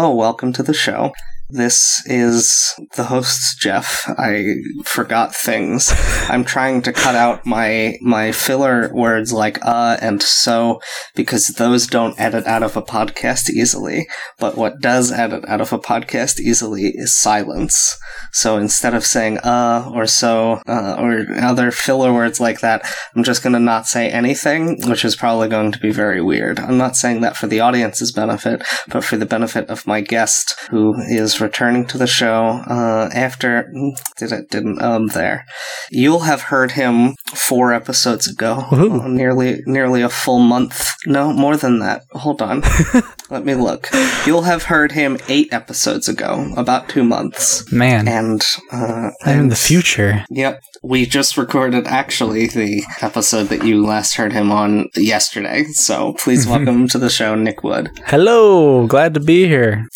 Hello, welcome to the show. This is the host's Jeff. I forgot things. I'm trying to cut out my my filler words like uh and so because those don't edit out of a podcast easily. But what does edit out of a podcast easily is silence. So instead of saying uh or so uh, or other filler words like that, I'm just going to not say anything, which is probably going to be very weird. I'm not saying that for the audience's benefit, but for the benefit of my guest who is returning to the show uh, after did it didn't um there. You'll have heard him four episodes ago, uh, nearly nearly a full month. No, more than that. Hold on, let me look. You'll have heard him eight episodes ago, about two months, Man, and uh, I'm in and- the future. Yep. We just recorded actually the episode that you last heard him on yesterday. So please welcome to the show, Nick Wood. Hello, glad to be here.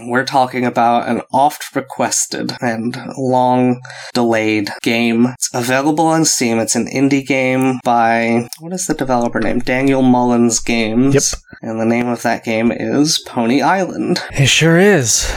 We're talking about an oft requested and long delayed game. It's available on Steam. It's an indie game by, what is the developer name? Daniel Mullins Games. Yep. And the name of that game is Pony Island. It sure is.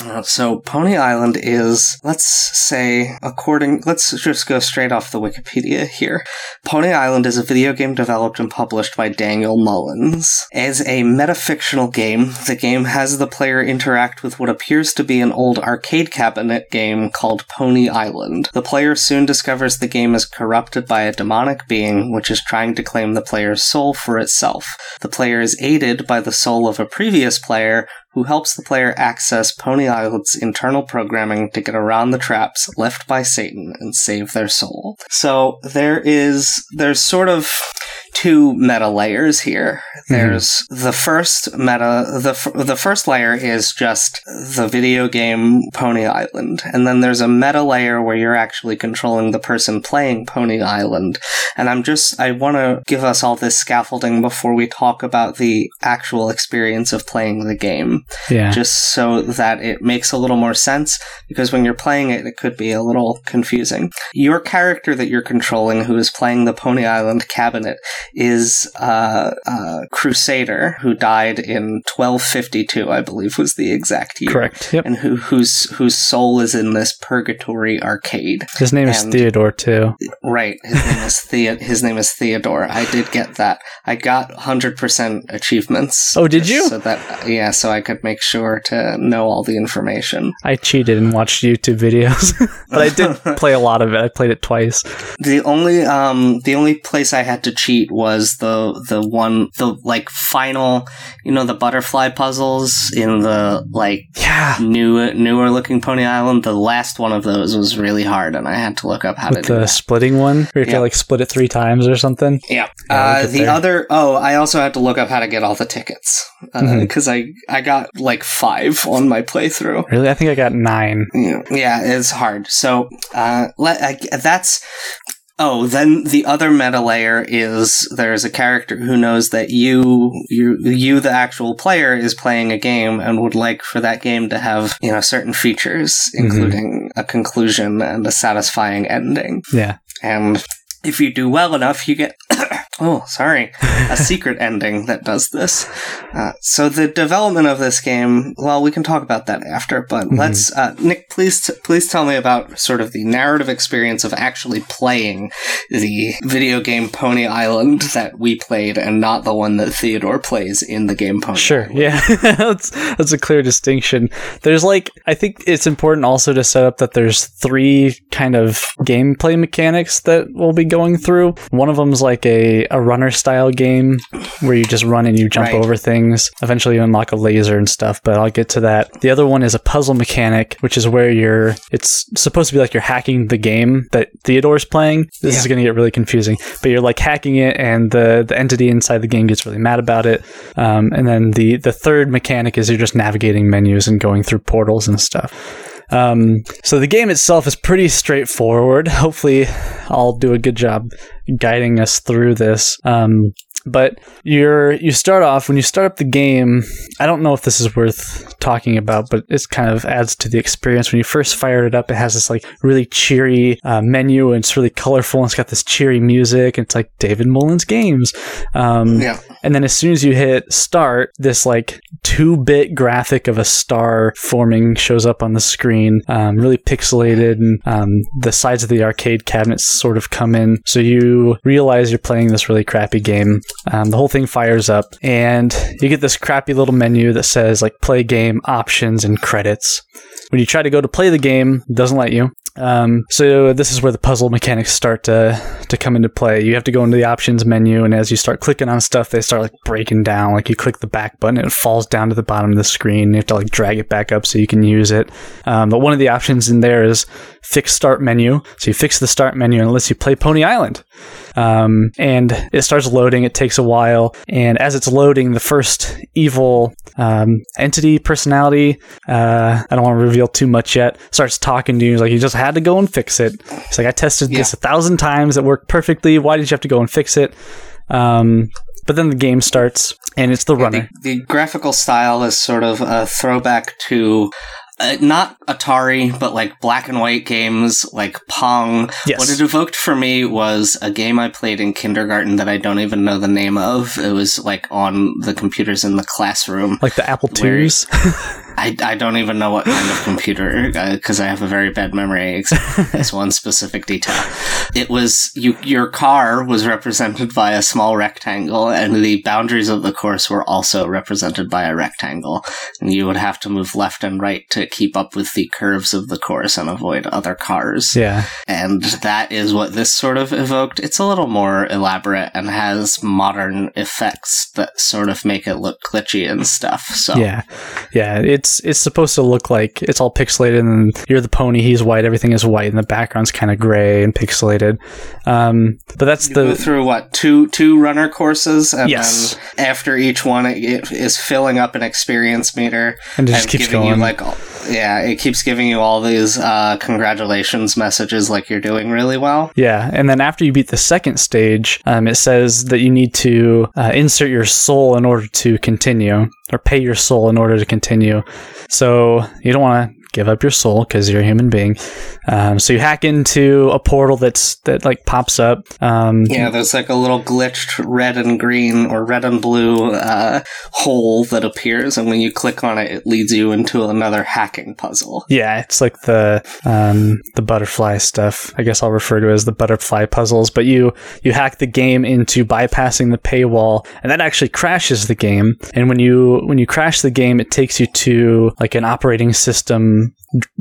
Uh, so Pony Island is, let's say, according, let's just go straight off the Wikipedia here. Pony Island is a video game developed and published by Daniel Mullins. As a metafictional game, the game has the player interact with what appears to be an old arcade cabinet game called Pony Island. The player soon discovers the game is corrupted by a demonic being which is trying to claim the player's soul for itself. The player is aided by the soul of a previous player who helps the player access Pony Island's internal programming to get around the traps left by Satan and save their soul. So there is there's sort of two meta layers here. Mm-hmm. There's the first meta the f- the first layer is just the video game Pony Island and then there's a meta layer where you're actually controlling the person playing Pony Island. And I'm just I want to give us all this scaffolding before we talk about the actual experience of playing the game Yeah. just so that it makes a little more sense because when you're playing it, it could be a little confusing. Your character that you're controlling, who is playing the Pony Island cabinet, is uh, uh, Crusader, who died in 1252, I believe was the exact year. Correct. Yep. And who whose whose soul is in this purgatory arcade. His name is Theodore too. Right. His name is Thea- his name is Theodore. I did get that. I got 100% achievements. Oh, did you? So that yeah, so I could make sure to know all the information. I cheated and watched YouTube videos, but I did play a lot of it. I played it twice. The only um the only place I had to cheat was the the one the like final, you know, the butterfly puzzles in the like Yeah. new newer looking Pony Island. The last one of those was really hard and I had to look up how With to do the that. splitting one, where you have to like split it three times or something. Yeah. Yeah, uh, the there. other, oh, I also had to look up how to get all the tickets because Mhm. I I got like five on my playthrough. Really, I think I got nine. Yeah, yeah, it's hard. So uh, let I, that's. Oh, then the other meta layer is there's a character who knows that you, you, you, the actual player, is playing a game and would like for that game to have you know certain features, Mhm. including a conclusion and a satisfying ending. Yeah. And if you do well enough, you get. Oh, sorry. A secret ending that does this. Uh, so the development of this game, well, we can talk about that after, but Mhm. let's. Uh, Nick, please, t- please tell me about sort of the narrative experience of actually playing the video game Pony Island that we played and not the one that Theodore plays in the game Pony Sure. Island. Yeah. that's that's a clear distinction. There's like I think it's important also to set up that there's three kind of gameplay mechanics that we'll be going through. One of them's like a a runner style game where you just run and you jump Right. over things. Eventually, you unlock a laser and stuff, but I'll get to that. The other one is a puzzle mechanic, which is where you're. It's supposed to be like you're hacking the game that Theodore's playing. This is going to get really confusing, but you're like hacking it, and the the entity inside the game gets really mad about it. Um, and then the the third mechanic is you're just navigating menus and going through portals and stuff. Um, so the game itself is pretty straightforward. Hopefully, I'll do a good job guiding us through this. Um, but you're you start off when you start up the game. I don't know if this is worth talking about, but it kind of adds to the experience. When you first fire it up, it has this like really cheery uh, menu, and it's really colorful. And it's got this cheery music, and it's like David Mullins games. Um, Yeah. and then as soon as you hit start, this like two bit graphic of a star forming shows up on the screen, um, really pixelated, and um, the sides of the arcade cabinets sort of come in. So you realize you're playing this really crappy game. Um, the whole thing fires up, and you get this crappy little menu that says like play game, options, and credits. When you try to go to play the game, it doesn't let you. Um, so this is where the puzzle mechanics start to to come into play. You have to go into the options menu, and as you start clicking on stuff, they start like breaking down. Like you click the back button, and it falls down to the bottom of the screen. You have to like drag it back up so you can use it. Um, but one of the options in there is fix start menu. So you fix the start menu, and it lets you play Pony Island. Um, and it starts loading. It takes a while, and as it's loading, the first evil um, entity personality. Uh, I don't want to reveal too much yet. Starts talking to you. He's like, you just had to go and fix it. It's like I tested this a thousand times. It worked perfectly. Why did you have to go and fix it? Um, but then the game starts, and it's the runner. The, the graphical style is sort of a throwback to uh, not Atari, but like black and white games like Pong. Yes. What it evoked for me was a game I played in kindergarten that I don't even know the name of. It was like on the computers in the classroom. like the Apple IIs. I, I don't even know what kind of computer uh, because I have a very bad memory except this one specific detail. It was you. Your car was represented by a small rectangle, and the boundaries of the course were also represented by a rectangle. And you would have to move left and right to keep up with the curves of the course and avoid other cars. yeah. And that is what this sort of evoked. It's a little more elaborate and has modern effects that sort of make it look glitchy and stuff. So Yeah, yeah. It's it's supposed to look like it's all pixelated, and you're the pony. He's white. Everything is white, and the background's kind of gray and pixelated. Um, but that's You go the through what two two runner courses, and Yes. then after each one, it, it is filling up an experience meter and it just keeps giving going. you like, all, yeah, it keeps giving you all these uh, congratulations messages, like you're doing really well. Yeah, and then after you beat the second stage, um, it says that you need to uh, insert your soul in order to continue, or pay your soul in order to continue. So you don't want to give up your soul because you're a human being. Um, so you hack into a portal that's that like pops up. Um, Yeah, there's like a little glitched red and green or red and blue uh, hole that appears, and when you click on it, it leads you into another hacking puzzle. Yeah, it's like the um, the butterfly stuff. I guess I'll refer to it as the butterfly puzzles. But you you hack the game into bypassing the paywall, and that actually crashes the game. And when you when you crash the game, it takes you to like an operating system um,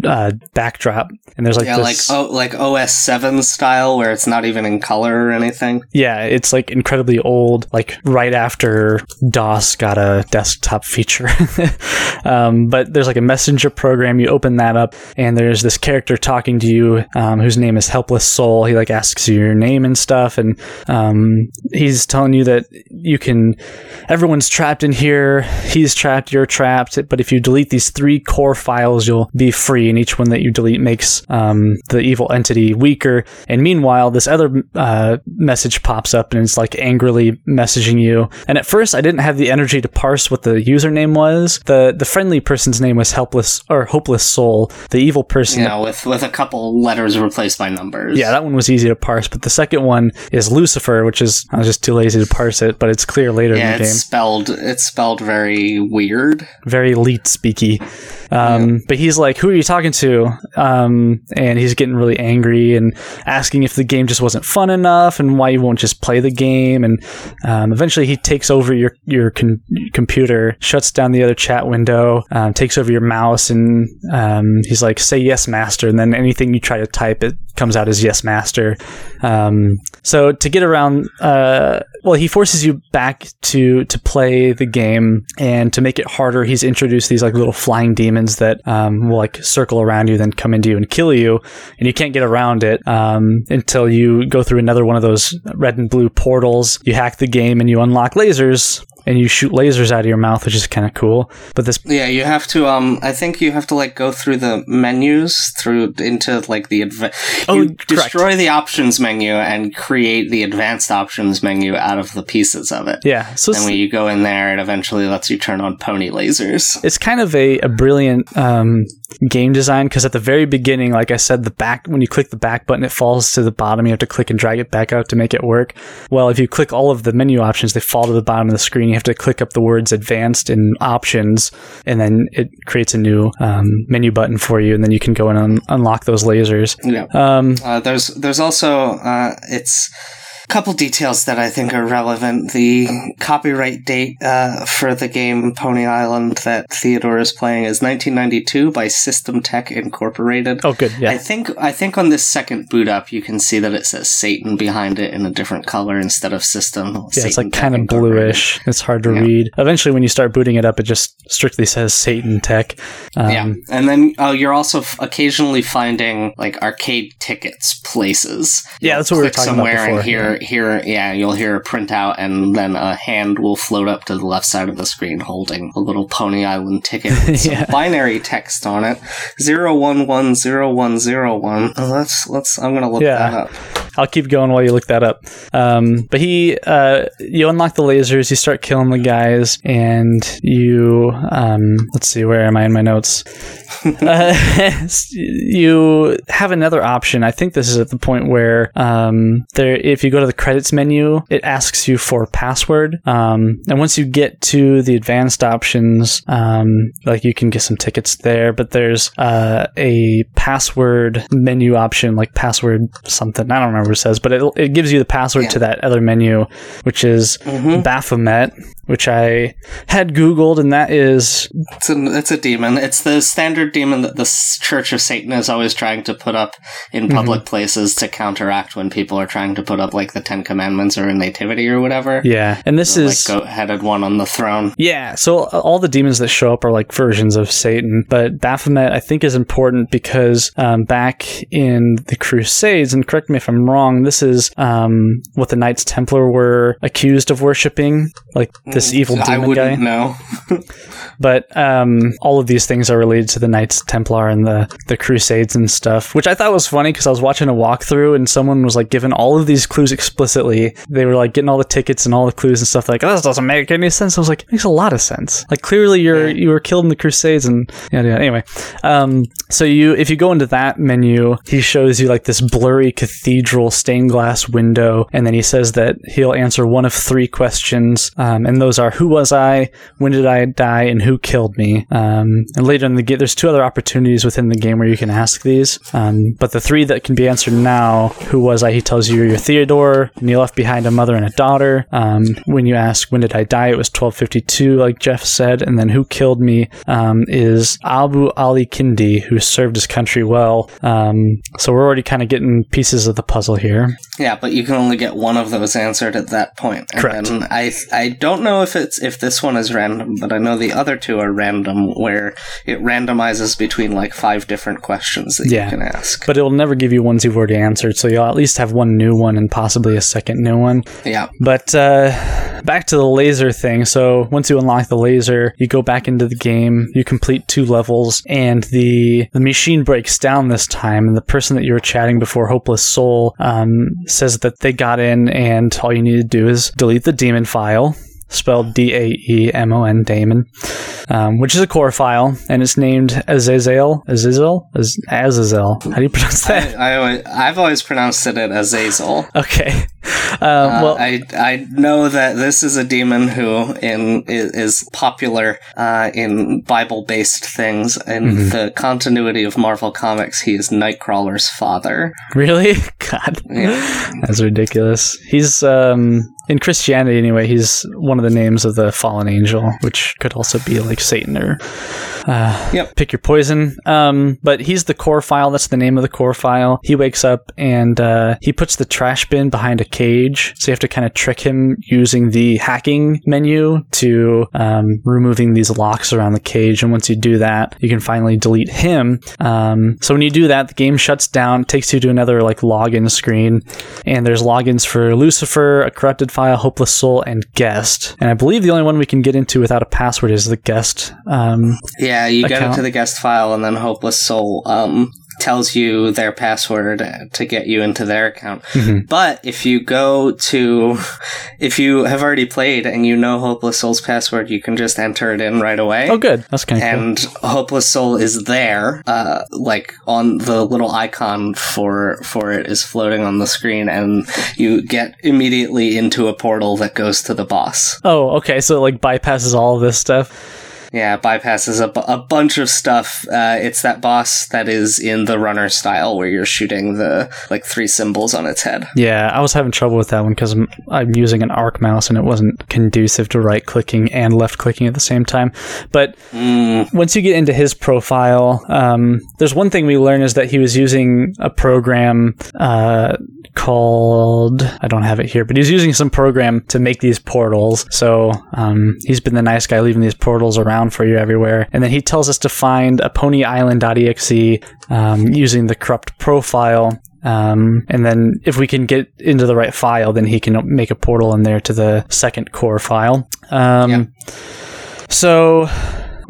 uh, backdrop, and there's like yeah, like oh, like OS seven style, where it's not even in color or anything. Yeah, it's like incredibly old, like right after DOS got a desktop feature. um, but there's like a messenger program. You open that up, and there's this character talking to you, um, whose name is Helpless Soul. He like asks you your name and stuff, and um, he's telling you that you can. Everyone's trapped in here. He's trapped. You're trapped. But if you delete these three core files, you'll be free. And each one that you delete makes um, the evil entity weaker. And meanwhile, this other uh, message pops up and it's like angrily messaging you. And at first, I didn't have the energy to parse what the username was. the The friendly person's name was Helpless or Hopeless Soul. The evil person know, with with a couple letters replaced by numbers. yeah, that one was easy to parse, but the second one is Lucifer, which is I was just too lazy to parse it, but it's clear later yeah, in the it's game. spelled it's spelled very weird. Very elite speaky. Um, But he's like, "Who are you talking to?" Um, and he's getting really angry and asking if the game just wasn't fun enough and why you won't just play the game. And um, eventually, he takes over your your con- computer, shuts down the other chat window, um, takes over your mouse, and um, he's like, "Say yes, master." And then anything you try to type, it comes out as yes master. Um, so to get around, uh, well, he forces you back to to play the game, and to make it harder, he's introduced these like little flying demons that um, will like circle around you, then come into you and kill you, and you can't get around it um, until you go through another one of those red and blue portals. You hack the game and you unlock lasers, and you shoot lasers out of your mouth, which is kind of cool. But this, Yeah, you have to. Um, I think you have to like go through the menus through into like the adva- Oh, you correct. destroy the options menu and create the advanced options menu out of the pieces of it. yeah, so And it's, when you go in there, it eventually lets you turn on pony lasers. it's kind of a, a brilliant um, game design because at the very beginning, like I said, the back when you click the back button, it falls to the bottom. You have to click and drag it back out to make it work. Well, if you click all of the menu options, they fall to the bottom of the screen. You have to click up the words "advanced" and "options," and then it creates a new um, menu button for you, and then you can go and un- unlock those lasers. Yeah. Um, Uh, there's there's also uh, it's couple details that I think are relevant. The copyright date uh, for the game Pony Island that Theodore is playing is 1992 by System Tech Incorporated. oh, good, I yeah. think I think on this second boot up, you can see that it says Satan behind it in a different color instead of System. Yeah, it's like kind of bluish. It's hard to Yeah. read. Eventually, when you start booting it up, it just strictly says Satan Tech. Um, yeah, and then uh, you're also f- occasionally finding like arcade tickets places. Yeah, that's what we were talking about somewhere before, and hear hear yeah, you'll hear a printout, and then a hand will float up to the left side of the screen holding a little Pony Island ticket with some Yeah. binary text on it zero one one zero one zero one. Oh, let's let's. I'm gonna look Yeah. that up. I'll keep going while you look that up. Um, but he, uh, you unlock the lasers, you start killing the guys, and you, um, let's see, where am I in my notes? uh, you have another option. I think this is at the point where, um, there, if you go to the credits menu, it asks you for a password. Um, and once you get to the advanced options, um, like you can get some tickets there, but there's, uh, a password menu option, like password something. I don't remember what it says, but it, it gives you the password Yeah. to that other menu, which is Mhm. Baphomet, which I had Googled, and that is It's a, it's a demon. It's the standard demon that the Church of Satan is always trying to put up in Mm-hmm. public places to counteract when people are trying to put up like the Ten Commandments or nativity or whatever. yeah, and this The, is like goat-headed one on the throne. Yeah, so uh, all the demons that show up are like versions of Satan, but Baphomet I think is important because um, back in the Crusades, and correct me if I'm wrong, this is um, what the Knights Templar were accused of worshiping, like this evil I demon guy. know. But um, all of these things are related to the Knights Templar and the the Crusades and stuff, which I thought was funny because I was watching a walkthrough and someone was like given all of these clues explicitly. They were like getting all the tickets and all the clues and stuff. Like "Oh, this doesn't make any sense. I was like, it makes a lot of sense. Like clearly you're you were killed in the Crusades and yeah, yeah. Anyway, um, so you if you go into that menu, he shows you like this blurry cathedral stained glass window, and then he says that he'll answer one of three questions, um, and those are who was I, when did I die, and who killed me. Um, and later in the game, there's two other opportunities within the game where you can ask these, um, but the three that can be answered now, who was I? He tells you you're Theodore, and you left behind a mother and a daughter. Um, when you ask when did I die, it was 1252, like Jeff said, and then who killed me um, is Abu Ali Kindi, who served his country well. Um, so we're already kind of getting pieces of the puzzle here. Yeah, but you can only get one of those answered at that point. And Correct. then I I don't know if it's if this one is random, but I know the other two are random, where it randomizes between like five different questions that Yeah. you can ask. But it will never give you ones you've already answered, so you'll at least have one new one and possibly a second new one. Yeah, But uh, back to the laser thing. So once you unlock the laser, you go back into the game, you complete two levels, and the the machine breaks down this time. And the person that you were chatting before, Hopeless Soul, um, says that they got in, and all you need to do is delete the demon file. Spelled D A E M O N daemon, um, which is a core file, and it's named Azazel. Azazel? Az- Azazel. How do you pronounce that? I, I always, I've always pronounced it as Azazel. Okay. Um, uh, well, I I know that this is a demon who in is, is popular uh, in Bible based things. In mm-hmm. the continuity of Marvel Comics, he is Nightcrawler's father. Really? God, yeah. that's ridiculous. He's um, in Christianity anyway, he's one of the names of the fallen angel, which could also be like Satan or uh, yep. pick your poison. Um, but he's the core file. That's the name of the core file. He wakes up and uh, he puts the trash bin behind a cage. So you have to kind of trick him using the hacking menu to um, removing these locks around the cage. And once you do that, you can finally delete him. Um, so when you do that, the game shuts down, takes you to another like login screen, and there's logins for Lucifer, a corrupted file, Hopeless Soul, and Guest. And I believe the only one we can get into without a password is the Guest. Um, yeah, you account. get into the Guest file, and then Hopeless Soul um, tells you their password to get you into their account. Mm-hmm. But if you go to, if you have already played and you know Hopeless Soul's password, you can just enter it in right away. Oh, good. That's kind of And cool. Hopeless Soul is there, uh, like on the little icon for for it is floating on the screen, and you get immediately into a portal that goes to the boss. Oh, okay. So it like bypasses all of this stuff. Yeah, bypasses a, b- a bunch of stuff. Uh, it's that boss that is in the runner style where you're shooting the like three symbols on its head. Yeah, I was having trouble with that one because I'm, I'm, using an arc mouse and it wasn't conducive to right clicking and left clicking at the same time. But mm. once you get into his profile, um, there's one thing we learn is that he was using a program uh, called I don't have it here, but he's using some program to make these portals. So um, he's been the nice guy leaving these portals around for you everywhere. And then he tells us to find a ponyisland.exe um, using the corrupt profile. Um, and then if we can get into the right file, then he can make a portal in there to the second core file. Um, yeah. So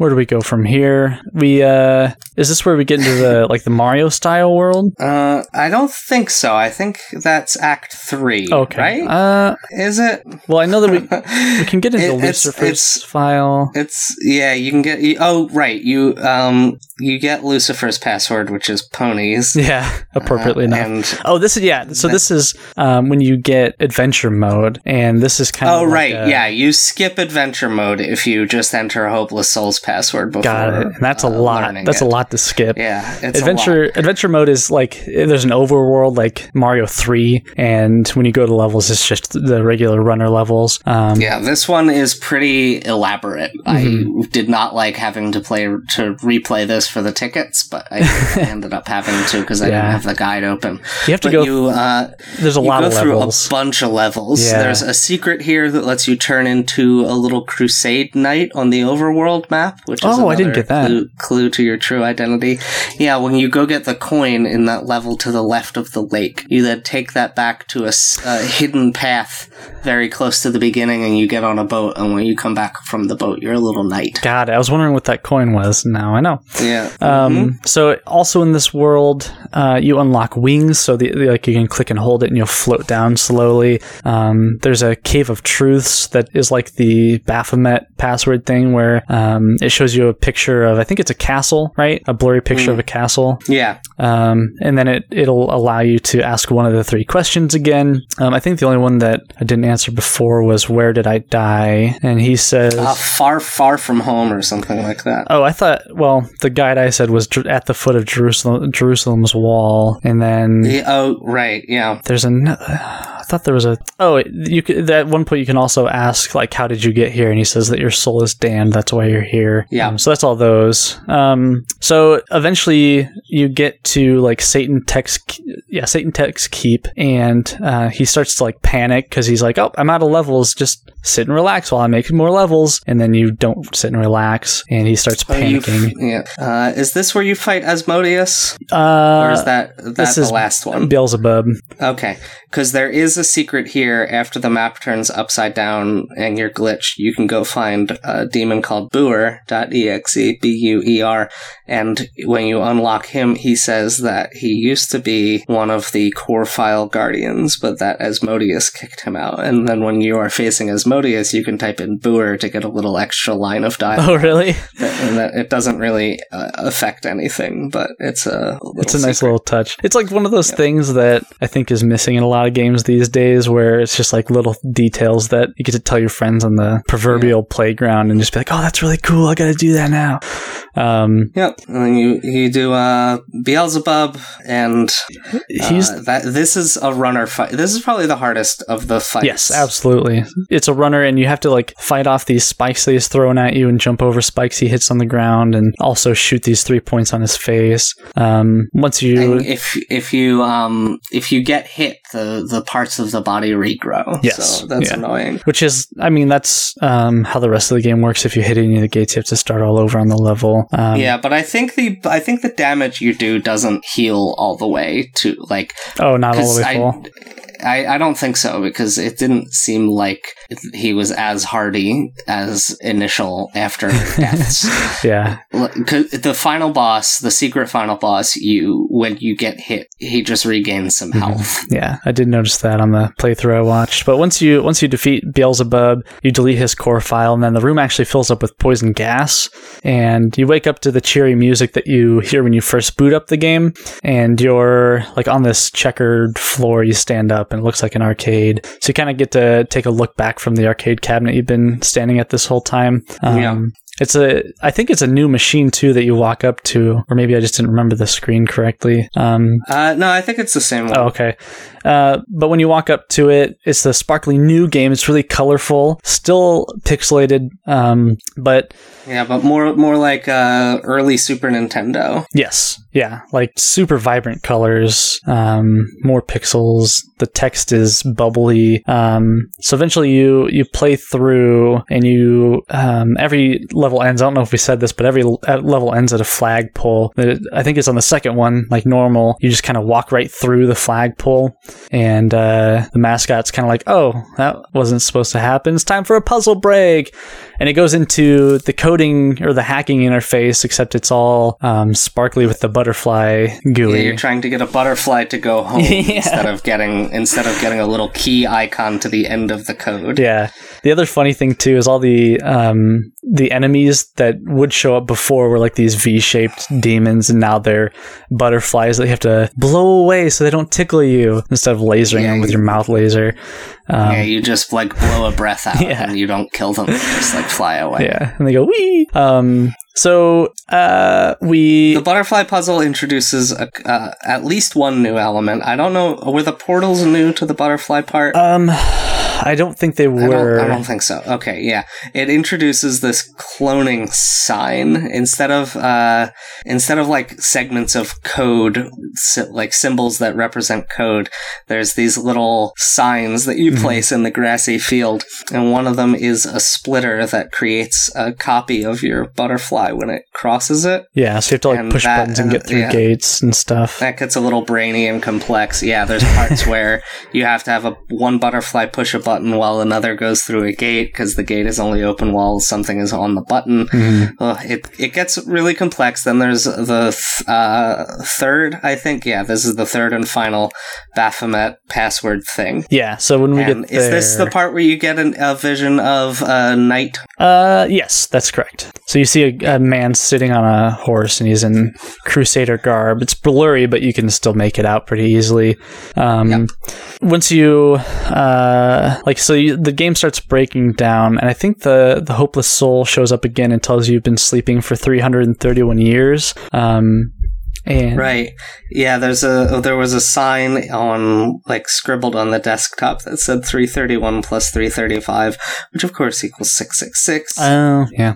where do we go from here? We uh is this where we get into the like the Mario style world? Uh I don't think so. I think that's act 3, okay. right? Uh is it? Well, I know that we we can get into it, Lucifer's it's, file. It's yeah, you can get Oh, right. You um you get Lucifer's password which is ponies. Yeah, appropriately uh, enough. oh, this is yeah. So this is um when you get adventure mode and this is kind of Oh, right. a, yeah, you skip adventure mode if you just enter Hopeless Soul's password password before. Got it. And that's a uh, lot. That's it. a lot to skip. Yeah, adventure adventure mode is like there's an overworld like Mario Three, and when you go to levels, it's just the regular runner levels. Um, yeah, this one is pretty elaborate. Mm-hmm. I did not like having to play to replay this for the tickets, but I ended up having to because I yeah. didn't have the guide open. You have to but go. You, uh, there's a you lot go of through levels. a bunch of levels. Yeah. There's a secret here that lets you turn into a little crusade knight on the overworld map which is oh, I didn't get that clue, clue, to your true identity. Yeah, when you go get the coin in that level to the left of the lake, you then take that back to a, a hidden path very close to the beginning, and you get on a boat. And when you come back from the boat, you're a little knight. God, I was wondering what that coin was. Now I know. Yeah. Um, mm-hmm. So also in this world, uh, you unlock wings, so the, like you can click and hold it, and you'll float down slowly. Um, there's a cave of truths that is like the Baphomet password thing, where um, it shows you a picture of I think it's a castle, right? A blurry picture mm. of a castle. Yeah. Um, and then it it'll allow you to ask one of the three questions again. Um, I think the only one that I didn't answer before was where did I die? And he says uh, far, far from home or something like that. Oh, I thought. Well, the guide I said was at the foot of Jerusalem, Jerusalem's wall, and then yeah, oh, right, yeah. There's a. I thought there was a. Oh, you could, at one point you can also ask like, "How did you get here?" And he says that your soul is damned. That's why you're here. Yeah. Um, so that's all those. Um, so eventually you get to like Satan Tech's, yeah, Satan Tech's keep, and uh, he starts to like panic because he's like, "Oh, I'm out of levels. Just sit and relax while I make more levels." And then you don't sit and relax, and he starts panicking. Oh, yeah. Uh, is this where you fight Asmodeus? Uh, or is that that's the last one? Beelzebub. Okay, because there is a secret here. After the map turns upside down and you're glitched, you can go find a demon called Buer.exe, B U E R. And when you unlock him, he says that he used to be one of the core file guardians, but that Asmodeus kicked him out. And then when you are facing Asmodeus, you can type in Buer to get a little extra line of dialogue. Oh, really? and that it doesn't really uh, affect anything, but it's a it's a secret. nice little touch. It's like one of those yeah. things that I think is missing in a lot of games these these days where it's just like little details that you get to tell your friends on the proverbial playground and just be like, "Oh, that's really cool. I got to do that now." Um, Yep. And then you you do uh Beelzebub and he's uh, that this is a runner fight. This is probably the hardest of the fights. Yes, absolutely. It's a runner, and you have to like fight off these spikes that he's throwing at you, and jump over spikes he hits on the ground, and also shoot these three points on his face. Um, once you, And if if you um if you get hit, the the parts of the body regrow. Yes. So that's Yeah. annoying. which is, I mean, that's um, how the rest of the game works. If you hit any of the gates, you have to start all over on the level. Um, yeah, but I think the I think the damage you do doesn't heal all the way to like Oh, not all the way I, full. I I don't think so because it didn't seem like he was as hardy as initial after deaths. Yeah. The final boss, the secret final boss, you when you get hit, he just regains some Mhm. health. Yeah, I did notice that on the playthrough I watched. But once you once you defeat Beelzebub, you delete his core file, and then the room actually fills up with poison gas. And you wake up to the cheery music that you hear when you first boot up the game, and you're like on this checkered floor. You stand up, and it looks like an arcade. So you kind of get to take a look back from the arcade cabinet you've been standing at this whole time. Um, Yeah. It's a, I think it's a new machine too that you walk up to, or maybe I just didn't remember the screen correctly. Um, Uh, no, I think it's the same one. Oh, okay. Uh, but when you walk up to it, it's the sparkly new game. It's really colorful, still pixelated, um, but Yeah, but more more like uh, early Super Nintendo. yes, yeah, like super vibrant colors, um, more pixels. The text is bubbly. Um, so eventually, you you play through, and you um, every level ends. I don't know if we said this, but every level ends at a flagpole. I think it's on the second one, like normal. You just kind of walk right through the flagpole, and uh, the mascot's kind of like, "Oh, that wasn't supposed to happen. It's time for a puzzle break." And it goes into the coding or the hacking interface, except it's all um, sparkly with the butterfly Yeah, you're trying to get a butterfly to go home Yeah. instead of getting instead of getting a little key icon to the end of the code. Yeah. The other funny thing too is all the um, the enemies that would show up before were like these V-shaped demons, and now they're butterflies that you have to blow away so they don't tickle you instead of lasering Yeah, them with you- your mouth laser. Um, yeah, you just like blow a breath out Yeah. and you don't kill them; they just like fly away. yeah, and they go wee. Um, so uh, we The butterfly puzzle introduces a, uh, at least one new element. I don't know were the portals new to the butterfly part. um, I don't think they I don't, were. I don't think so. Okay, yeah. It introduces this cloning sign instead of uh, instead of like segments of code, like symbols that represent code. There's these little signs that you Mhm. place in the grassy field, and one of them is a splitter that creates a copy of your butterfly when it crosses it. yeah, so you have to like And push that- buttons and get through yeah. gates and stuff. That gets a little brainy and complex. Yeah, there's parts where you have to have a one butterfly push a button while another goes through a gate because the gate is only open while something is on the button. Mhm. Ugh, it it gets really complex. Then there's the th- uh, third, I think. Yeah, this is the third and final Baphomet password thing. Yeah, so when we And get there, is this the part where you get an, a vision of a knight? Uh, yes, that's correct. So you see a, a man sitting on a horse, and he's in crusader garb. It's blurry, but you can still make it out pretty easily. Um, Yep. Once you, uh, like, so you, the game starts breaking down, and I think the the hopeless soul shows up again and tells you you've been sleeping for 331 years. Um, and Right. Yeah, there's a there was a sign on like scribbled on the desktop that said 331 plus 335, which of course equals 666. Oh, yeah.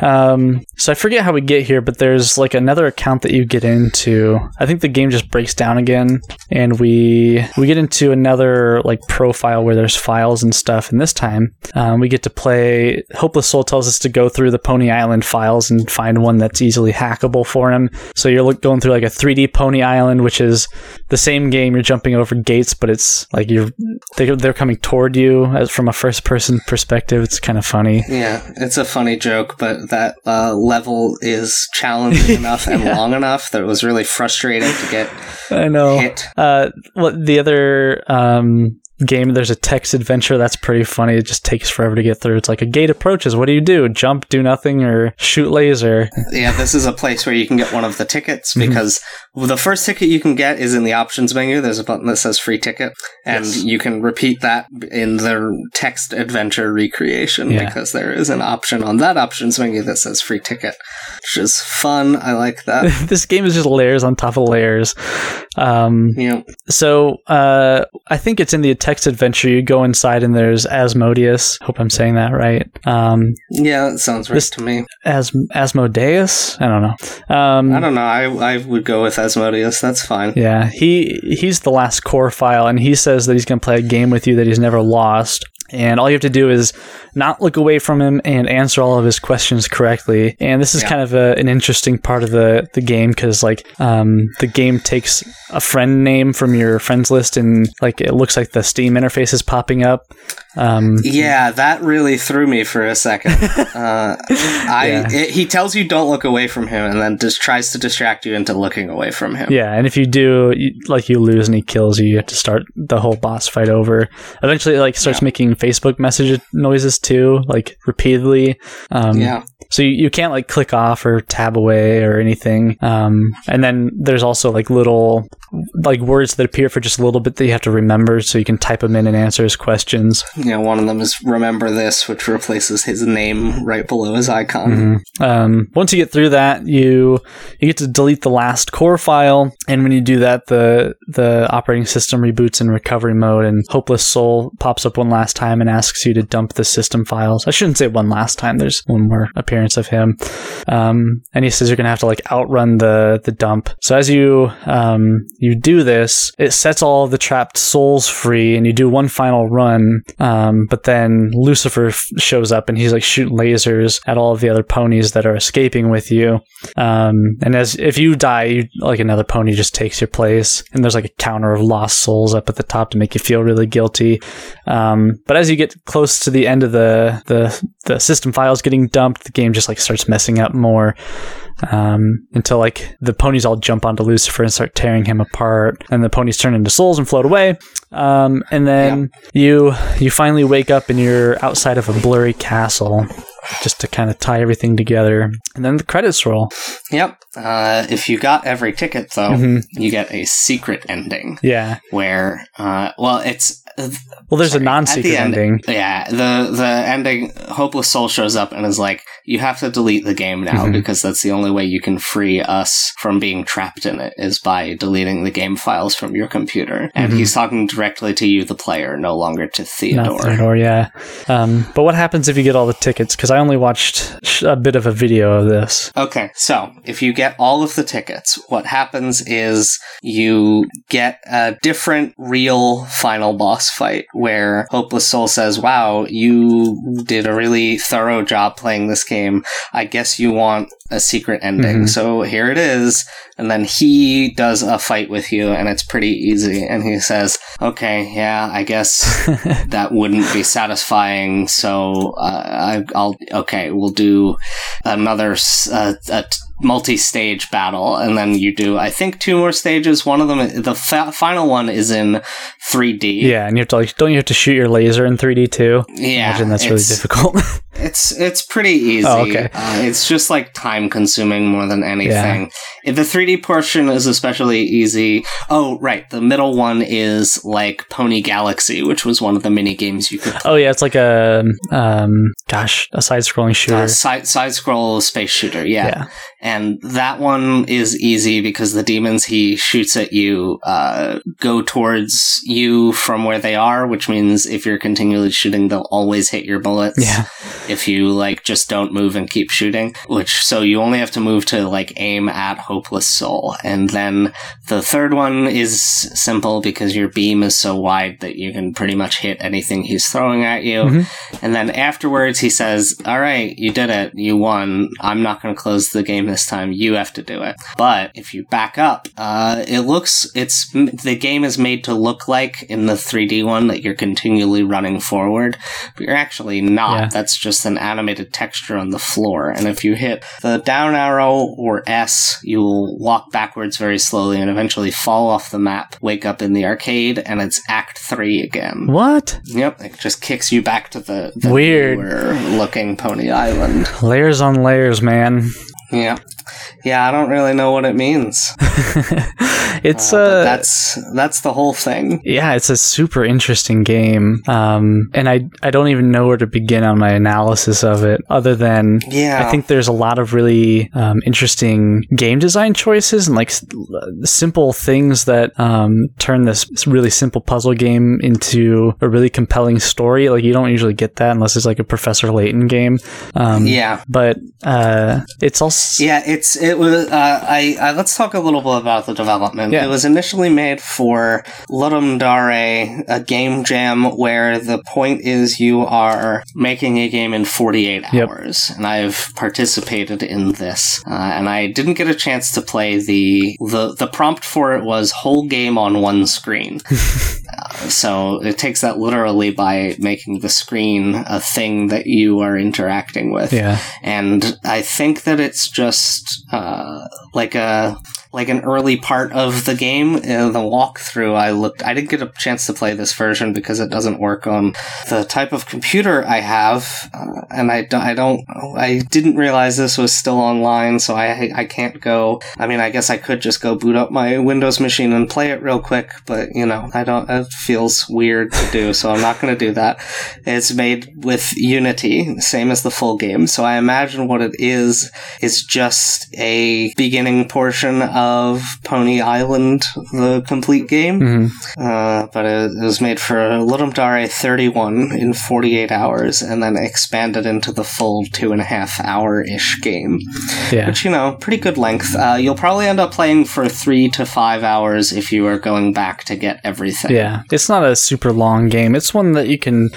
Um, so I forget how we get here, but there's like another account that you get into. I think the game just breaks down again, and we we get into another like profile where there's files and stuff. And this time, um, we get to play. Hopeless Soul tells us to go through the Pony Island files and find one that's easily hackable for him. So you're look, going through like a 3D Pony Island, which is the same game. You're jumping over gates, but it's like you're they, they're coming toward you as from a first person perspective. It's kind of funny. yeah, it's a funny joke, but that uh, level is challenging enough and Yeah. long enough that it was really frustrating to get I know. hit. Uh, well, the other um, game, there's a text adventure that's pretty funny. It just takes forever to get through. It's like a gate approaches. What do you do? Jump, do nothing, or shoot laser? Yeah, this is a place where you can get one of the tickets Mhm. because Well, the first ticket you can get is in the options menu. There's a button that says free ticket, and Yes. you can repeat that in the text adventure recreation Yeah. because there is an option on that options menu that says free ticket, which is fun. I like that. this game is just layers on top of layers. Um, yeah. so uh, I think it's in the text adventure. You go inside and there's Asmodeus. Hope I'm saying that right. Um, Yeah, that sounds right This- to me. As Asmodeus. I don't know. Um, I don't know. I, I would go with Asmodeus. That's fine. Yeah, he he's the last core file, and he says that he's going to play a game with you that he's never lost. And all you have to do is not look away from him and answer all of his questions correctly. And this is Yeah. kind of a, an interesting part of the, the game because, like, um, the game takes a friend name from your friends list and, like, it looks like the Steam interface is popping up. Um, Yeah, that really threw me for a second. uh, I Yeah. it, he tells you don't look away from him, and then just tries to distract you into looking away from him. Yeah, and if you do, you, like you lose and he kills you, you have to start the whole boss fight over. Eventually, it, like starts Yeah. making Facebook message noises too, like repeatedly. Um, Yeah. So you, you can't like click off or tab away or anything. Um, and then there's also like little like words that appear for just a little bit that you have to remember, so you can type them in and answer his questions. Yeah, one of them is remember this, which replaces his name right below his icon. Mhm. Um, once you get through that, you you get to delete the last core file, and when you do that, the the operating system reboots in recovery mode, and Hopeless Soul pops up one last time and asks you to dump the system files. I shouldn't say one last time. There's one more appearance of him, um, and he says you're gonna have to like outrun the the dump. So as you um, you do this, it sets all the trapped souls free, and you do one final run. Um, but then Lucifer f- shows up, and he's like shooting lasers at all of the other ponies that are escaping with you. Um, and as if you die, you, like another pony just takes your place, and there's like a counter of lost souls up at the top to make you feel really guilty. Um, but as you get close to the end of the the the system files getting dumped, the game just like starts messing up more um, until like the ponies all jump onto Lucifer and start tearing him apart, and the ponies turn into souls and float away. Um, and then you you finally wake up and you're outside of a blurry castle, just to kind of tie everything together. And then the credits roll. Yep. Uh, if you got every ticket, though, Mhm. you get a secret ending Yeah. where, uh, well, it's Well, there's Sorry, a non-secret the end- ending. Yeah, the the ending. Hopeless Soul shows up and is like, "You have to delete the game now Mhm. because that's the only way you can free us from being trapped in it is by deleting the game files from your computer." And Mhm. he's talking directly to you, the player, no longer to Theodore. Not Theodore, yeah. Um, but what happens if you get all the tickets? Because I only watched sh- a bit of a video of this. Okay, so if you get all of the tickets, what happens is you get a different real final boss fight where Hopeless Soul says, Wow, you did a really thorough job playing this game. I guess you want a secret ending. Mhm. So here it is. And then he does a fight with you, and it's pretty easy. And he says, Okay, yeah, I guess that wouldn't be satisfying. So uh, I, I'll okay, we'll do another uh, a t- multi-stage battle, and then you do I think two more stages. One of them, the fa- final one, is in 3D. yeah, and you have to like, don't you have to shoot your laser in 3D too? yeah. Imagine that's really difficult. It's it's pretty easy. Oh, okay. Uh, it's just like time consuming more than anything. The 3D portion is especially easy. Oh, right. The middle one is like Pony Galaxy, which was one of the mini games you could play. oh yeah, it's like a um, gosh, a side-scrolling shooter. Uh, side side scroll space shooter, yeah. yeah. And that one is easy because the demons he shoots at you uh, go towards you from where they are, which means if you're continually shooting, they'll always hit your bullets. Yeah. If you like just don't move and keep shooting which so you only have to move to like aim at hopeless soul. And then the third one is simple because your beam is so wide that you can pretty much hit anything he's throwing at you. Mhm. and then afterwards he says all right you did it. You won. I'm not going to close the game this time. You have to do it. But if you back up uh, it looks it's the game is made to look like in the 3d one that you're continually running forward but you're actually not. Yeah. that's just an animated texture on the floor. And if you hit the down arrow or S, you'll walk backwards very slowly and eventually fall off the map, wake up in the arcade, and it's Act 3 again. What? Yep, it just kicks you back to the, the weird looking Pony Island. Layers on layers, man. Yeah. Yeah, I don't really know what it means. it's Uh, uh, that's that's the whole thing. yeah, it's a super interesting game. Um, and I I don't even know where to begin on my analysis of it, other than Yeah, I think there's a lot of really um, interesting game design choices and like s- simple things that um, turn this really simple puzzle game into a really compelling story. Like you don't usually get that unless it's like a Professor Layton game. Um, yeah. But uh, it's also Yeah, it's it was. Uh, I, I let's talk a little bit about the development. Yeah. It was initially made for Ludum Dare, a game jam where the point is you are making a game in 48 Yep. hours, and I've participated in this, uh, and I didn't get a chance to play the the the prompt for it was whole game on one screen. So it takes that literally by making the screen a thing that you are interacting with yeah. and I think that it's just uh, like a like an early part of the game. In the walkthrough, I looked. I didn't get a chance to play this version because it doesn't work on the type of computer I have, uh, and I, I don't. I didn't realize this was still online, so I I can't go. I mean, I guess I could just go boot up my Windows machine and play it real quick, but you know, I don't. It feels weird to do, so I'm not going to do that. It's made with Unity, same as the full game. So I imagine what it is is just a beginning portion of Pony Island, the complete game. hmm Uh, but it, it was made for Ludum Dare 31 in 48 hours, and then expanded into the full two and a half hour ish game. Yeah. Which you know, pretty good length. Uh, you'll probably end up playing for three to five hours if you are going back to get everything. Yeah. It's not a super long game. It's one that you can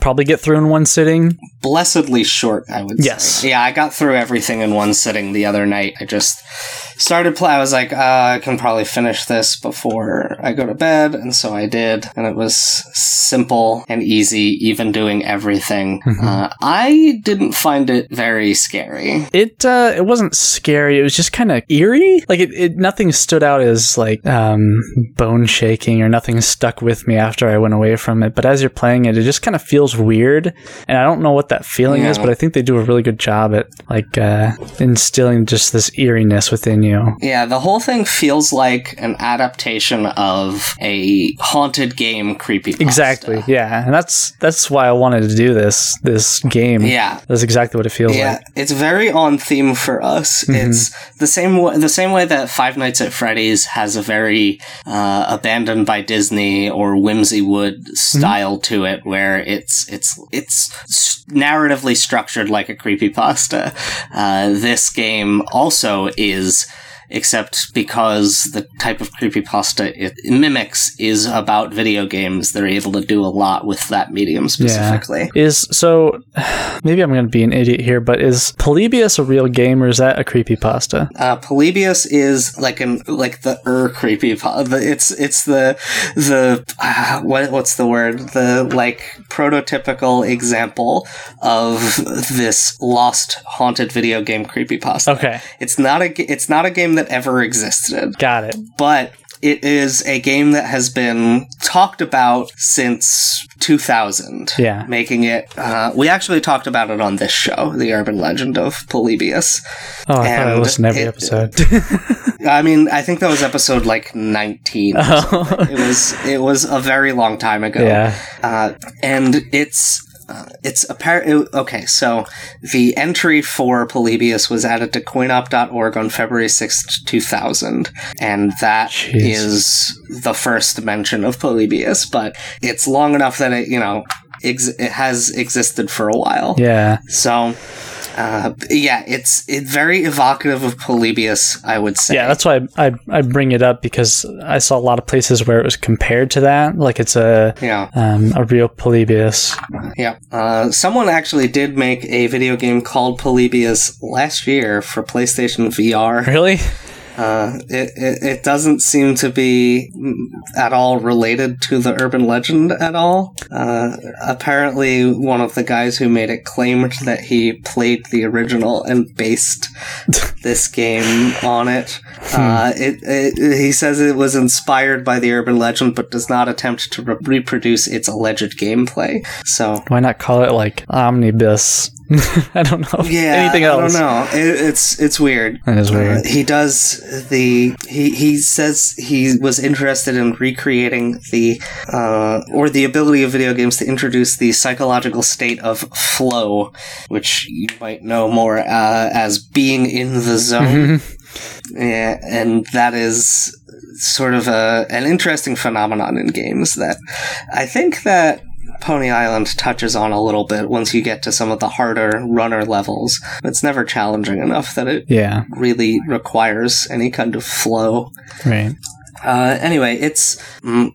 probably get through in one sitting. blessedly short, I would Yes. say. Yeah, I got through everything in one sitting the other night. I just started play. I was like, uh, I can probably finish this before I go to bed, and so I did. And it was simple and easy, even doing everything. Mm-hmm. Uh, I didn't find it very scary. It uh, it wasn't scary. It was just kind of eerie. Like it, it, nothing stood out as like um, bone shaking or nothing stuck with me after I went away from it. But as you're playing it, it just kind of feels weird, and I don't know what that feeling is. But I think they do a really good job at like uh, instilling just this eeriness within Yeah, the whole thing feels like an adaptation of a haunted game creepy. Exactly. Yeah, and that's that's why I wanted to do this this game. Yeah, That's exactly what it feels Yeah, like. it's very on theme for us. Mm-hmm. It's the same way, the same way that Five Nights at Freddy's has a very uh, abandoned by Disney or Whimsy Wood style to it, where it's it's it's narratively structured like a creepypasta. Uh, this game also is. Except because the type of creepypasta it mimics is about video games, they're able to do a lot with that medium specifically. Is so maybe I'm going to be an idiot here, but is Polybius a real game or is that a creepypasta? Uh, Polybius is like an like the er creepy. po- It's it's the the uh, what what's the word? The like prototypical example of this lost haunted video game creepypasta. Okay, It's not a it's not a game that ever existed, got it. but it is a game that has been talked about since 2000. Yeah. Making it, uh, we actually talked about it on this show, The Urban Legend of Polybius. Oh, I thought I listened to every it- episode. I mean, I think that was episode like 19. or Oh. It was it was a very long time ago. yeah. Uh, and it's uh, it's apparent. Okay, so the entry for Polybius was added to coinop.org on February sixth, two thousand, and that is Jeez. the first mention of Polybius. But it's long enough that it you know ex- it has existed for a while. Yeah. So. Uh, yeah, it's it's very evocative of Polybius, I would say. Yeah, that's why I, I, I bring it up because I saw a lot of places where it was compared to that. Like it's a yeah. um, a real Polybius. Yeah. Uh, someone actually did make a video game called Polybius last year for PlayStation VR. Really? Uh, it, it, it doesn't seem to be at all related to the urban legend at all. Uh, apparently, one of the guys who made it claimed that he played the original and based this game on it. Uh, it, it. He says it was inspired by the urban legend, but does not attempt to re- reproduce its alleged gameplay. So Why not call it like Omnibus? I don't know. Yeah, Anything else? I don't know. It, it's it's weird. That is weird. Uh, he does the he he says he was interested in recreating the uh, or the ability of video games to introduce the psychological state of flow, which you might know more uh, as being in the zone. Yeah, and that is sort of a an interesting phenomenon in games that I think that Pony Island touches on a little bit once you get to some of the harder runner levels. It's never challenging enough that it Yeah. really requires any kind of flow. Right. Uh, anyway, it's mm,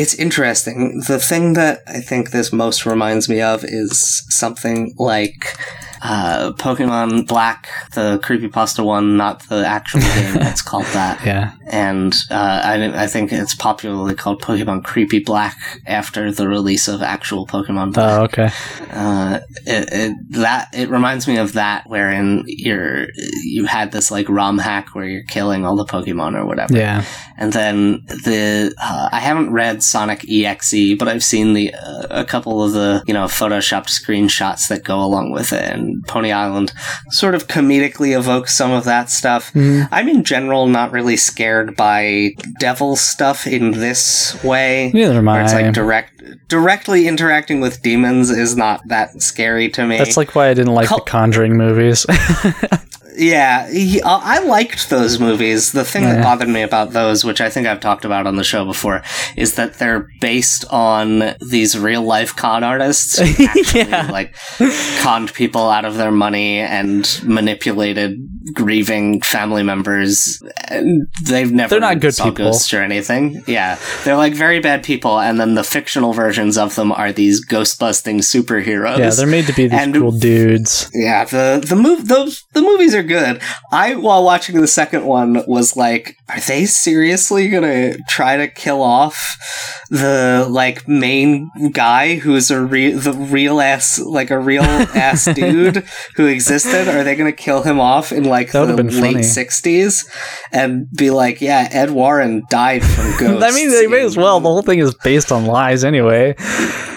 it's interesting. The thing that I think this most reminds me of is something like uh, Pokemon Black, the creepypasta one, not the actual game that's called that. Yeah. And uh, I, I think it's popularly called Pokemon Creepy Black after the release of actual Pokemon Black. Oh, okay. Uh, it, it, that it reminds me of that, wherein you're you had this like ROM hack where you're killing all the Pokemon or whatever. Yeah. And then the uh, I haven't read Sonic EXE, but I've seen the uh, a couple of the you know photoshopped screenshots that go along with it, and Pony Island sort of comedically evokes some of that stuff. I'm in general not really scared by devil stuff in this way. Neither am Where it's like direct, directly interacting with demons is not that scary to me. That's like why I didn't like Cul- the Conjuring movies. Yeah, he, uh, I liked those movies. The thing Yeah. that bothered me about those, which I think I've talked about on the show before, is that they're based on these real life con artists who actually Yeah. like conned people out of their money and manipulated grieving family members. And they've never They're not good people. ghosts or anything. Yeah, they're like very bad people, and then the fictional versions of them are these ghost busting superheroes. yeah, they're made to be these And- cool dudes. Yeah, the the move those the movies are good. I while watching the second one was like, are they seriously gonna try to kill off the like main guy who's a re- the real ass like a real ass dude who existed? Are they gonna kill him off in like That the late funny. sixties and be like, yeah, Ed Warren died from ghosts? I mean, they may as well. The whole thing is based on lies anyway.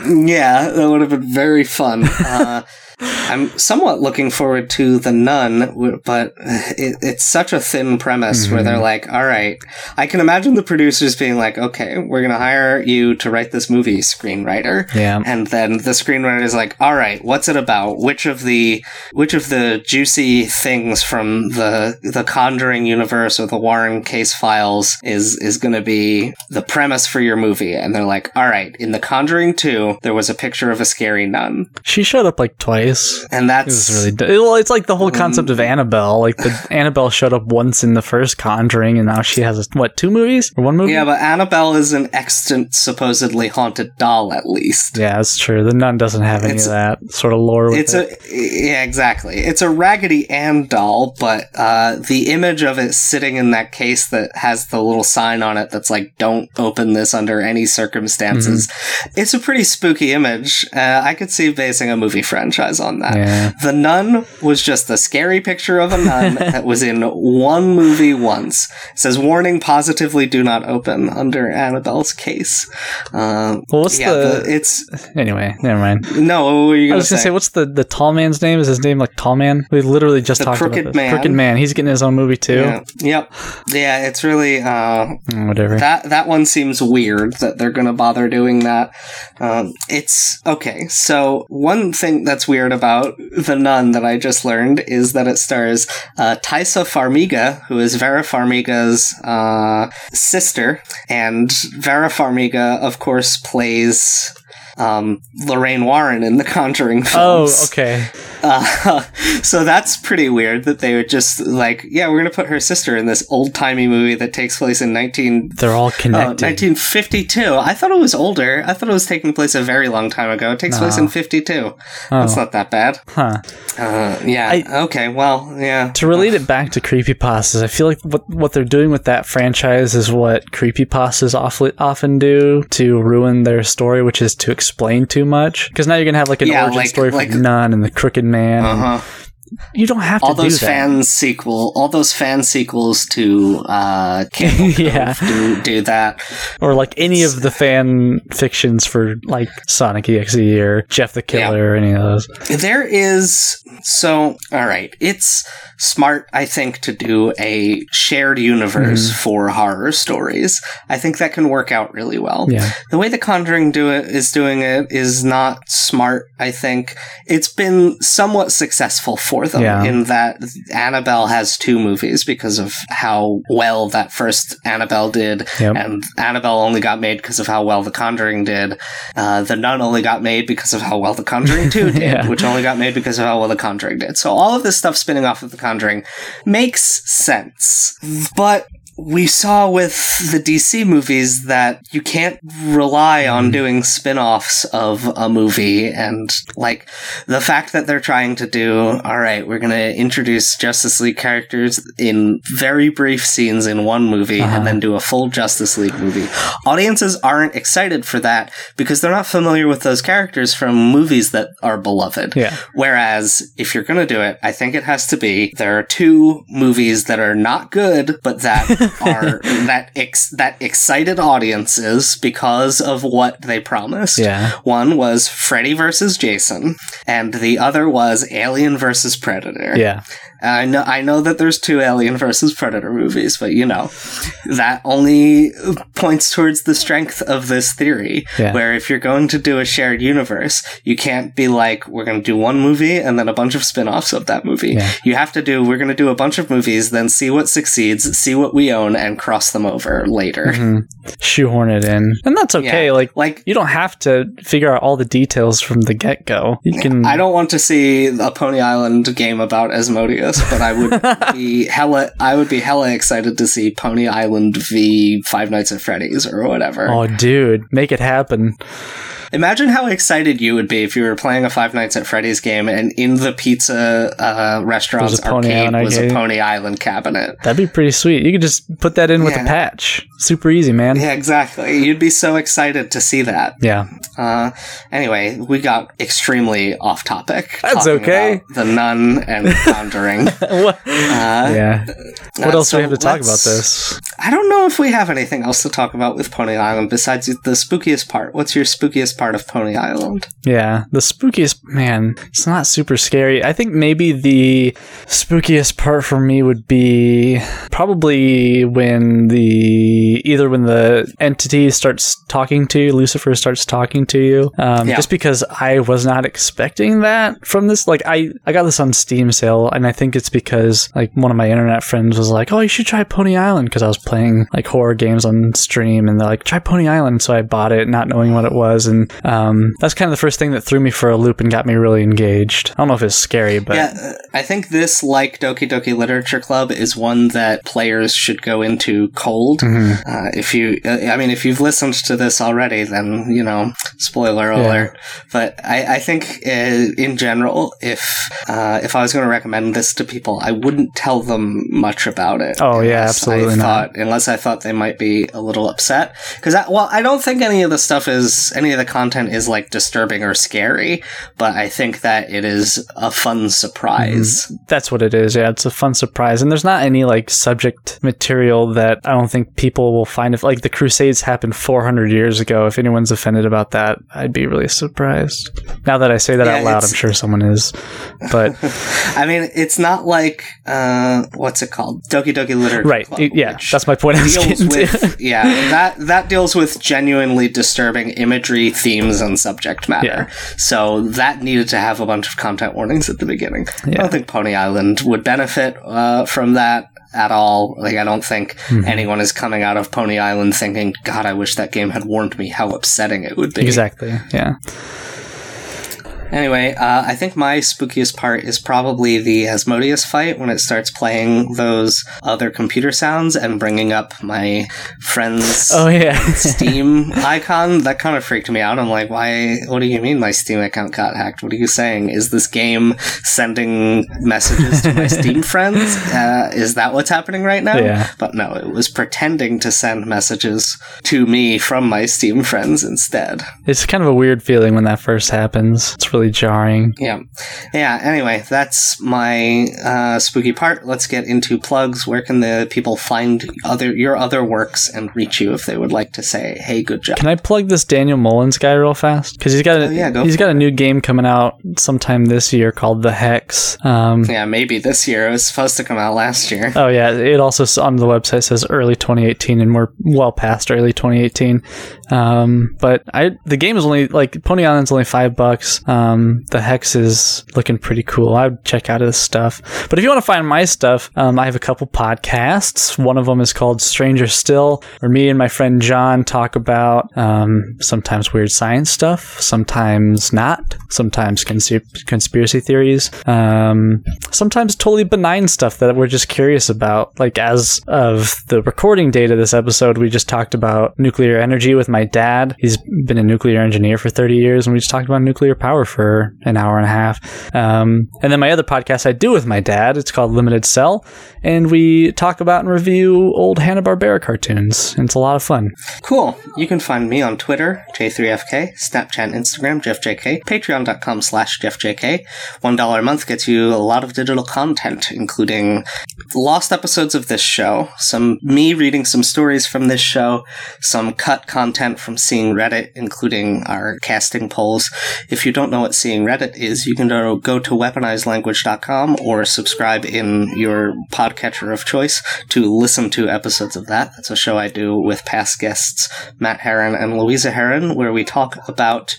Yeah, that would have been very fun. Uh, I'm somewhat looking forward to The Nun, but it, it's such a thin premise where they're mm-hmm. like, all right, I can imagine the producers being like, okay, we're going to hire you to write this movie, screenwriter. Yeah. And then the screenwriter is like, all right, what's it about? Which of the, which of the juicy things from the, the Conjuring universe or the Warren case files is, is going to be the premise for your movie? And they're like, all right, in The Conjuring 2, there was a picture of a scary nun. She showed up like twice. And that's was really d- well. It's like the whole concept of Annabelle. Like the Annabelle showed up once in the first Conjuring, and now she has what two movies or one movie? yeah, but Annabelle is an extant, supposedly haunted doll, at least. Yeah, that's true. The nun doesn't have any It's- of that sort of lore. With It's it. a yeah, exactly. It's a Raggedy Ann doll, but uh, the image of it sitting in that case that has the little sign on it that's like "Don't open this under any circumstances." Mm-hmm. It's a pretty spooky image. Uh, I could see basing a movie franchise on that. Yeah. The Nun was just a scary picture of a nun that was in one movie once. It says warning: positively do not open under Annabelle's case. Uh, Well, what's yeah, the, the, it's anyway? Never mind. no. What I was gonna say? say, what's the the tall man's name? Is his name like Tall Man? We literally just The talked Crooked about this. Man. Crooked Man. He's getting his own movie too. Yeah. Yep. Yeah, it's really uh Mm, Whatever. that that one seems weird that they're going to bother doing that. Um it's okay. So one thing that's weird about The Nun that I just learned is that it stars uh Taissa Farmiga, who is Vera Farmiga's uh sister, and Vera Farmiga of course plays um, Lorraine Warren in the Conjuring oh, okay. Uh, so that's pretty weird that they would just like, yeah, we're going to put her sister in this old timey movie that takes place in 19, They're all oh, connected. 1952. I thought it was older. I thought it was taking place a very long time ago. It takes place in 52. oh, That's not that bad. huh. Uh, yeah. I- okay. Well, yeah. To relate it back to creepypastas, I feel like what what they're doing with that franchise is what creepypastas awfully, often do to ruin their story, which is to explain too much. Because now you're gonna have like an Yeah, origin like- story for like- the nun and the crooked man, Uh and, huh. You don't have to all those do that. fan sequel, all those fan sequels to uh, Yeah. do do that. or like any of the fan fictions for like Sonic EXE or Jeff the Killer or any of those. There is so all right. It's smart, I think, to do a shared universe Mm-hmm. for horror stories. I think that can work out really well. Yeah. The way The Conjuring do it is doing it is not smart. I think it's been somewhat successful for them Yeah. in that Annabelle has two movies because of how well that first Annabelle did, Yep. and Annabelle only got made because of how well The Conjuring did. Uh, the Nun only got made because of how well The Conjuring Two did, Yeah. which only got made because of how well The Conjuring did. So all of this stuff spinning off of The Conjuring makes sense, but we saw with the DC movies that you can't rely on doing spin-offs of a movie and like the fact that they're trying to do all right we're going to introduce Justice League characters in very brief scenes in one movie Uh-huh. and then do a full Justice League movie audiences aren't excited for that because they're not familiar with those characters from movies that are beloved Yeah. Whereas if you're going to do it, I think it has to be there are two movies that are not good, but that are that ex- that excited audiences because of what they promised. Yeah. One was Freddy versus Jason, and the other was Alien versus Predator. Yeah. I know I know that there's two Alien versus Predator movies, but you know, that only points towards the strength of this theory. Yeah. Where if you're going to do a shared universe, you can't be like, we're going to do one movie and then a bunch of spin-offs of that movie. Yeah. You have to do, we're going to do a bunch of movies, then see what succeeds, see what we own, and cross them over later. Mhm. Shoehorn it in. And that's okay. Yeah. Like, Like, you don't have to figure out all the details from the get go. You can. I don't want to see a Pony Island game about Asmodeus, but I would be hella I would be hella excited to see Pony Island v Five Nights at Freddy's or whatever. Oh, dude, make it happen. Imagine how excited you would be if you were playing a Five Nights at Freddy's game and in the pizza uh, restaurant's Was arcade was a? Pony Island cabinet. That'd be pretty sweet. You could just put that in with a patch. Super easy, man. Yeah, exactly. You'd be so excited to see that. Yeah. Uh, anyway, we got extremely off topic. That's okay. The Nun and Conjuring. what? Uh, yeah. What uh, else do we have to talk about this? I don't know if we have anything else to talk about with Pony Island besides the spookiest part. What's your spookiest part of Pony Island? Yeah, the spookiest man. It's not super scary. I think maybe the spookiest part for me would be probably when the either when the entity starts talking to you, Lucifer starts talking to you. Um, Yeah. Just because I was not expecting that from this. Like I, I got this on Steam sale, and I think it's because like one of my internet friends was like, "Oh, you should try Pony Island," because I was playing like horror games on stream, and they're like, "Try Pony Island." So I bought it, not knowing what it was, and um, that's kind of the first thing that threw me for a loop and got me really engaged. I don't know if it's scary, but yeah, uh, I think this, like Doki Doki Literature Club, is one that players should go into cold. Mhm. Uh, if you, uh, I mean, if you've listened to this already, then you know, spoiler alert. But I, I think uh, in general, if uh, if I was going to recommend this to people, I wouldn't tell them much about it. Oh, yeah, absolutely I not. Unless I thought they might be a little upset, because well, I don't think any of the stuff is any of the content is like disturbing or scary, but I think that it is a fun surprise. that's what it is. Yeah, it's a fun surprise, and there's not any like subject material that I don't think people will find. If like the Crusades happened 400 years ago, if anyone's offended about that, I'd be really surprised. Now that I say that Yeah, out loud, I'm sure someone is. But I mean, it's not like uh, what's it called, Doki Doki Literature right, Club, yeah, that's my point. Deals with yeah that that deals with genuinely disturbing imagery, themes, and subject matter. Yeah. So that needed to have a bunch of content warnings at the beginning. I don't think Pony Island would benefit uh, from that. At all, like I don't think Mm-hmm. anyone is coming out of Pony Island thinking, "God, I wish that game had warned me how upsetting it would be." Exactly. Yeah. Anyway, uh, I think my spookiest part is probably the Asmodeus fight when it starts playing those other computer sounds and bringing up my friend's Oh yeah. Steam icon. That kind of freaked me out. I'm like, why? What do you mean my Steam account got hacked? What are you saying? Is this game sending messages to my Steam friends? Uh, is that what's happening right now? Yeah. But no, it was pretending to send messages to me from my Steam friends instead. it's kind of a weird feeling when that first happens. It's really really jarring. Yeah. Yeah. Anyway, that's my uh, spooky part. Let's get into plugs. Where can the people find other your other works and reach you if they would like to say, "Hey, good job"? Can I plug this Daniel Mullins guy real fast? Because he's got a, Oh, yeah, go he's got a new game coming out sometime this year called The Hex. Um, yeah, maybe this year. It was supposed to come out last year. Oh yeah, it also on the website says early 2018, and we're well past early 2018. Um, but I the game is only like Pony Island's only five bucks. Um, the Hex is looking pretty cool. I would check out his stuff. But if you want to find my stuff, um, I have a couple podcasts. One of them is called Stranger Still, where me and my friend John talk about um, sometimes weird science stuff, sometimes not, sometimes consp- conspiracy theories, um, sometimes totally benign stuff that we're just curious about. Like as of the recording date of this episode, we just talked about nuclear energy with my dad. He's been a nuclear engineer for 30 years, and we just talked about nuclear power for an hour and a half. Um, and then my other podcast I do with my dad, it's called Limited Cell, and we talk about and review old Hanna Barbera cartoons. It's a lot of fun. Cool. You can find me on Twitter, J3FK, Snapchat, Instagram, JeffJK, Patreon.com slash JeffJK. One dollar a month gets you a lot of digital content, including lost episodes of this show, some me reading some stories from this show, some cut content from Seeing Reddit, including our casting polls. If you don't know what Seeing Reddit is, you can go to weaponizedlanguage.com or subscribe in your podcatcher of choice to listen to episodes of that. That's a show I do with past guests Matt Heron and Louisa Heron, where we talk about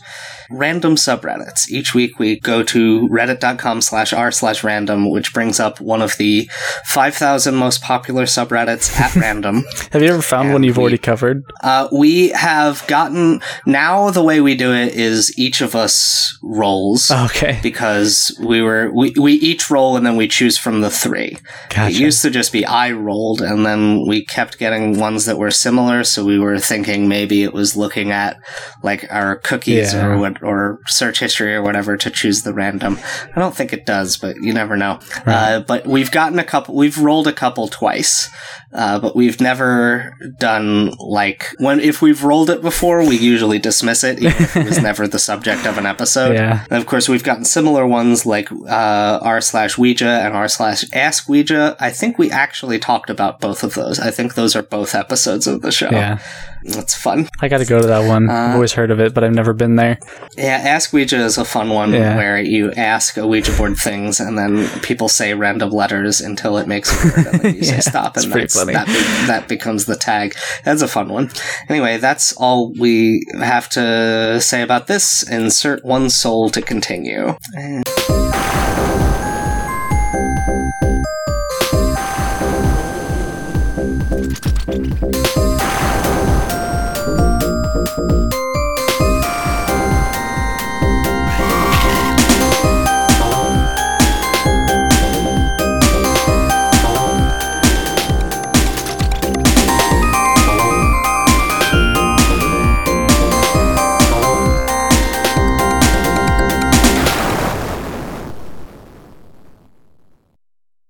random subreddits. Each week we go to reddit.com slash r slash random, which brings up one of the 5,000 most popular subreddits at random. Have you ever found one you've we- already covered? Uh, we have gotten, now the way we do it is each of us rolls. Okay. Because we were we, we each roll and then we choose from the three. Gotcha. It used to just be I rolled, and then we kept getting ones that were similar. So we were thinking maybe it was looking at like our cookies Yeah. or what or search history or whatever to choose the random. I don't think it does, but you never know. Uh, but we've gotten a couple. We've rolled a couple twice, uh, but we've never done like when if we've rolled it before, we usually dismiss it. Even if it was never the subject of an episode. Yeah. And of course, we've gotten similar ones like uh, r slash Ouija and r slash Ask Ouija. I think we actually talked about both of those. I think those are both episodes of the show. Yeah. That's fun. I got to go to that one. I've Uh, always heard of it, but I've never been there. Yeah, Ask Ouija is a fun one Yeah. where you ask a Ouija board things and then people say random letters until it makes a word and then you say stop and that's, that, be- that becomes the tag. That's a fun one. Anyway, that's all we have to say about this. Insert one soul to continue.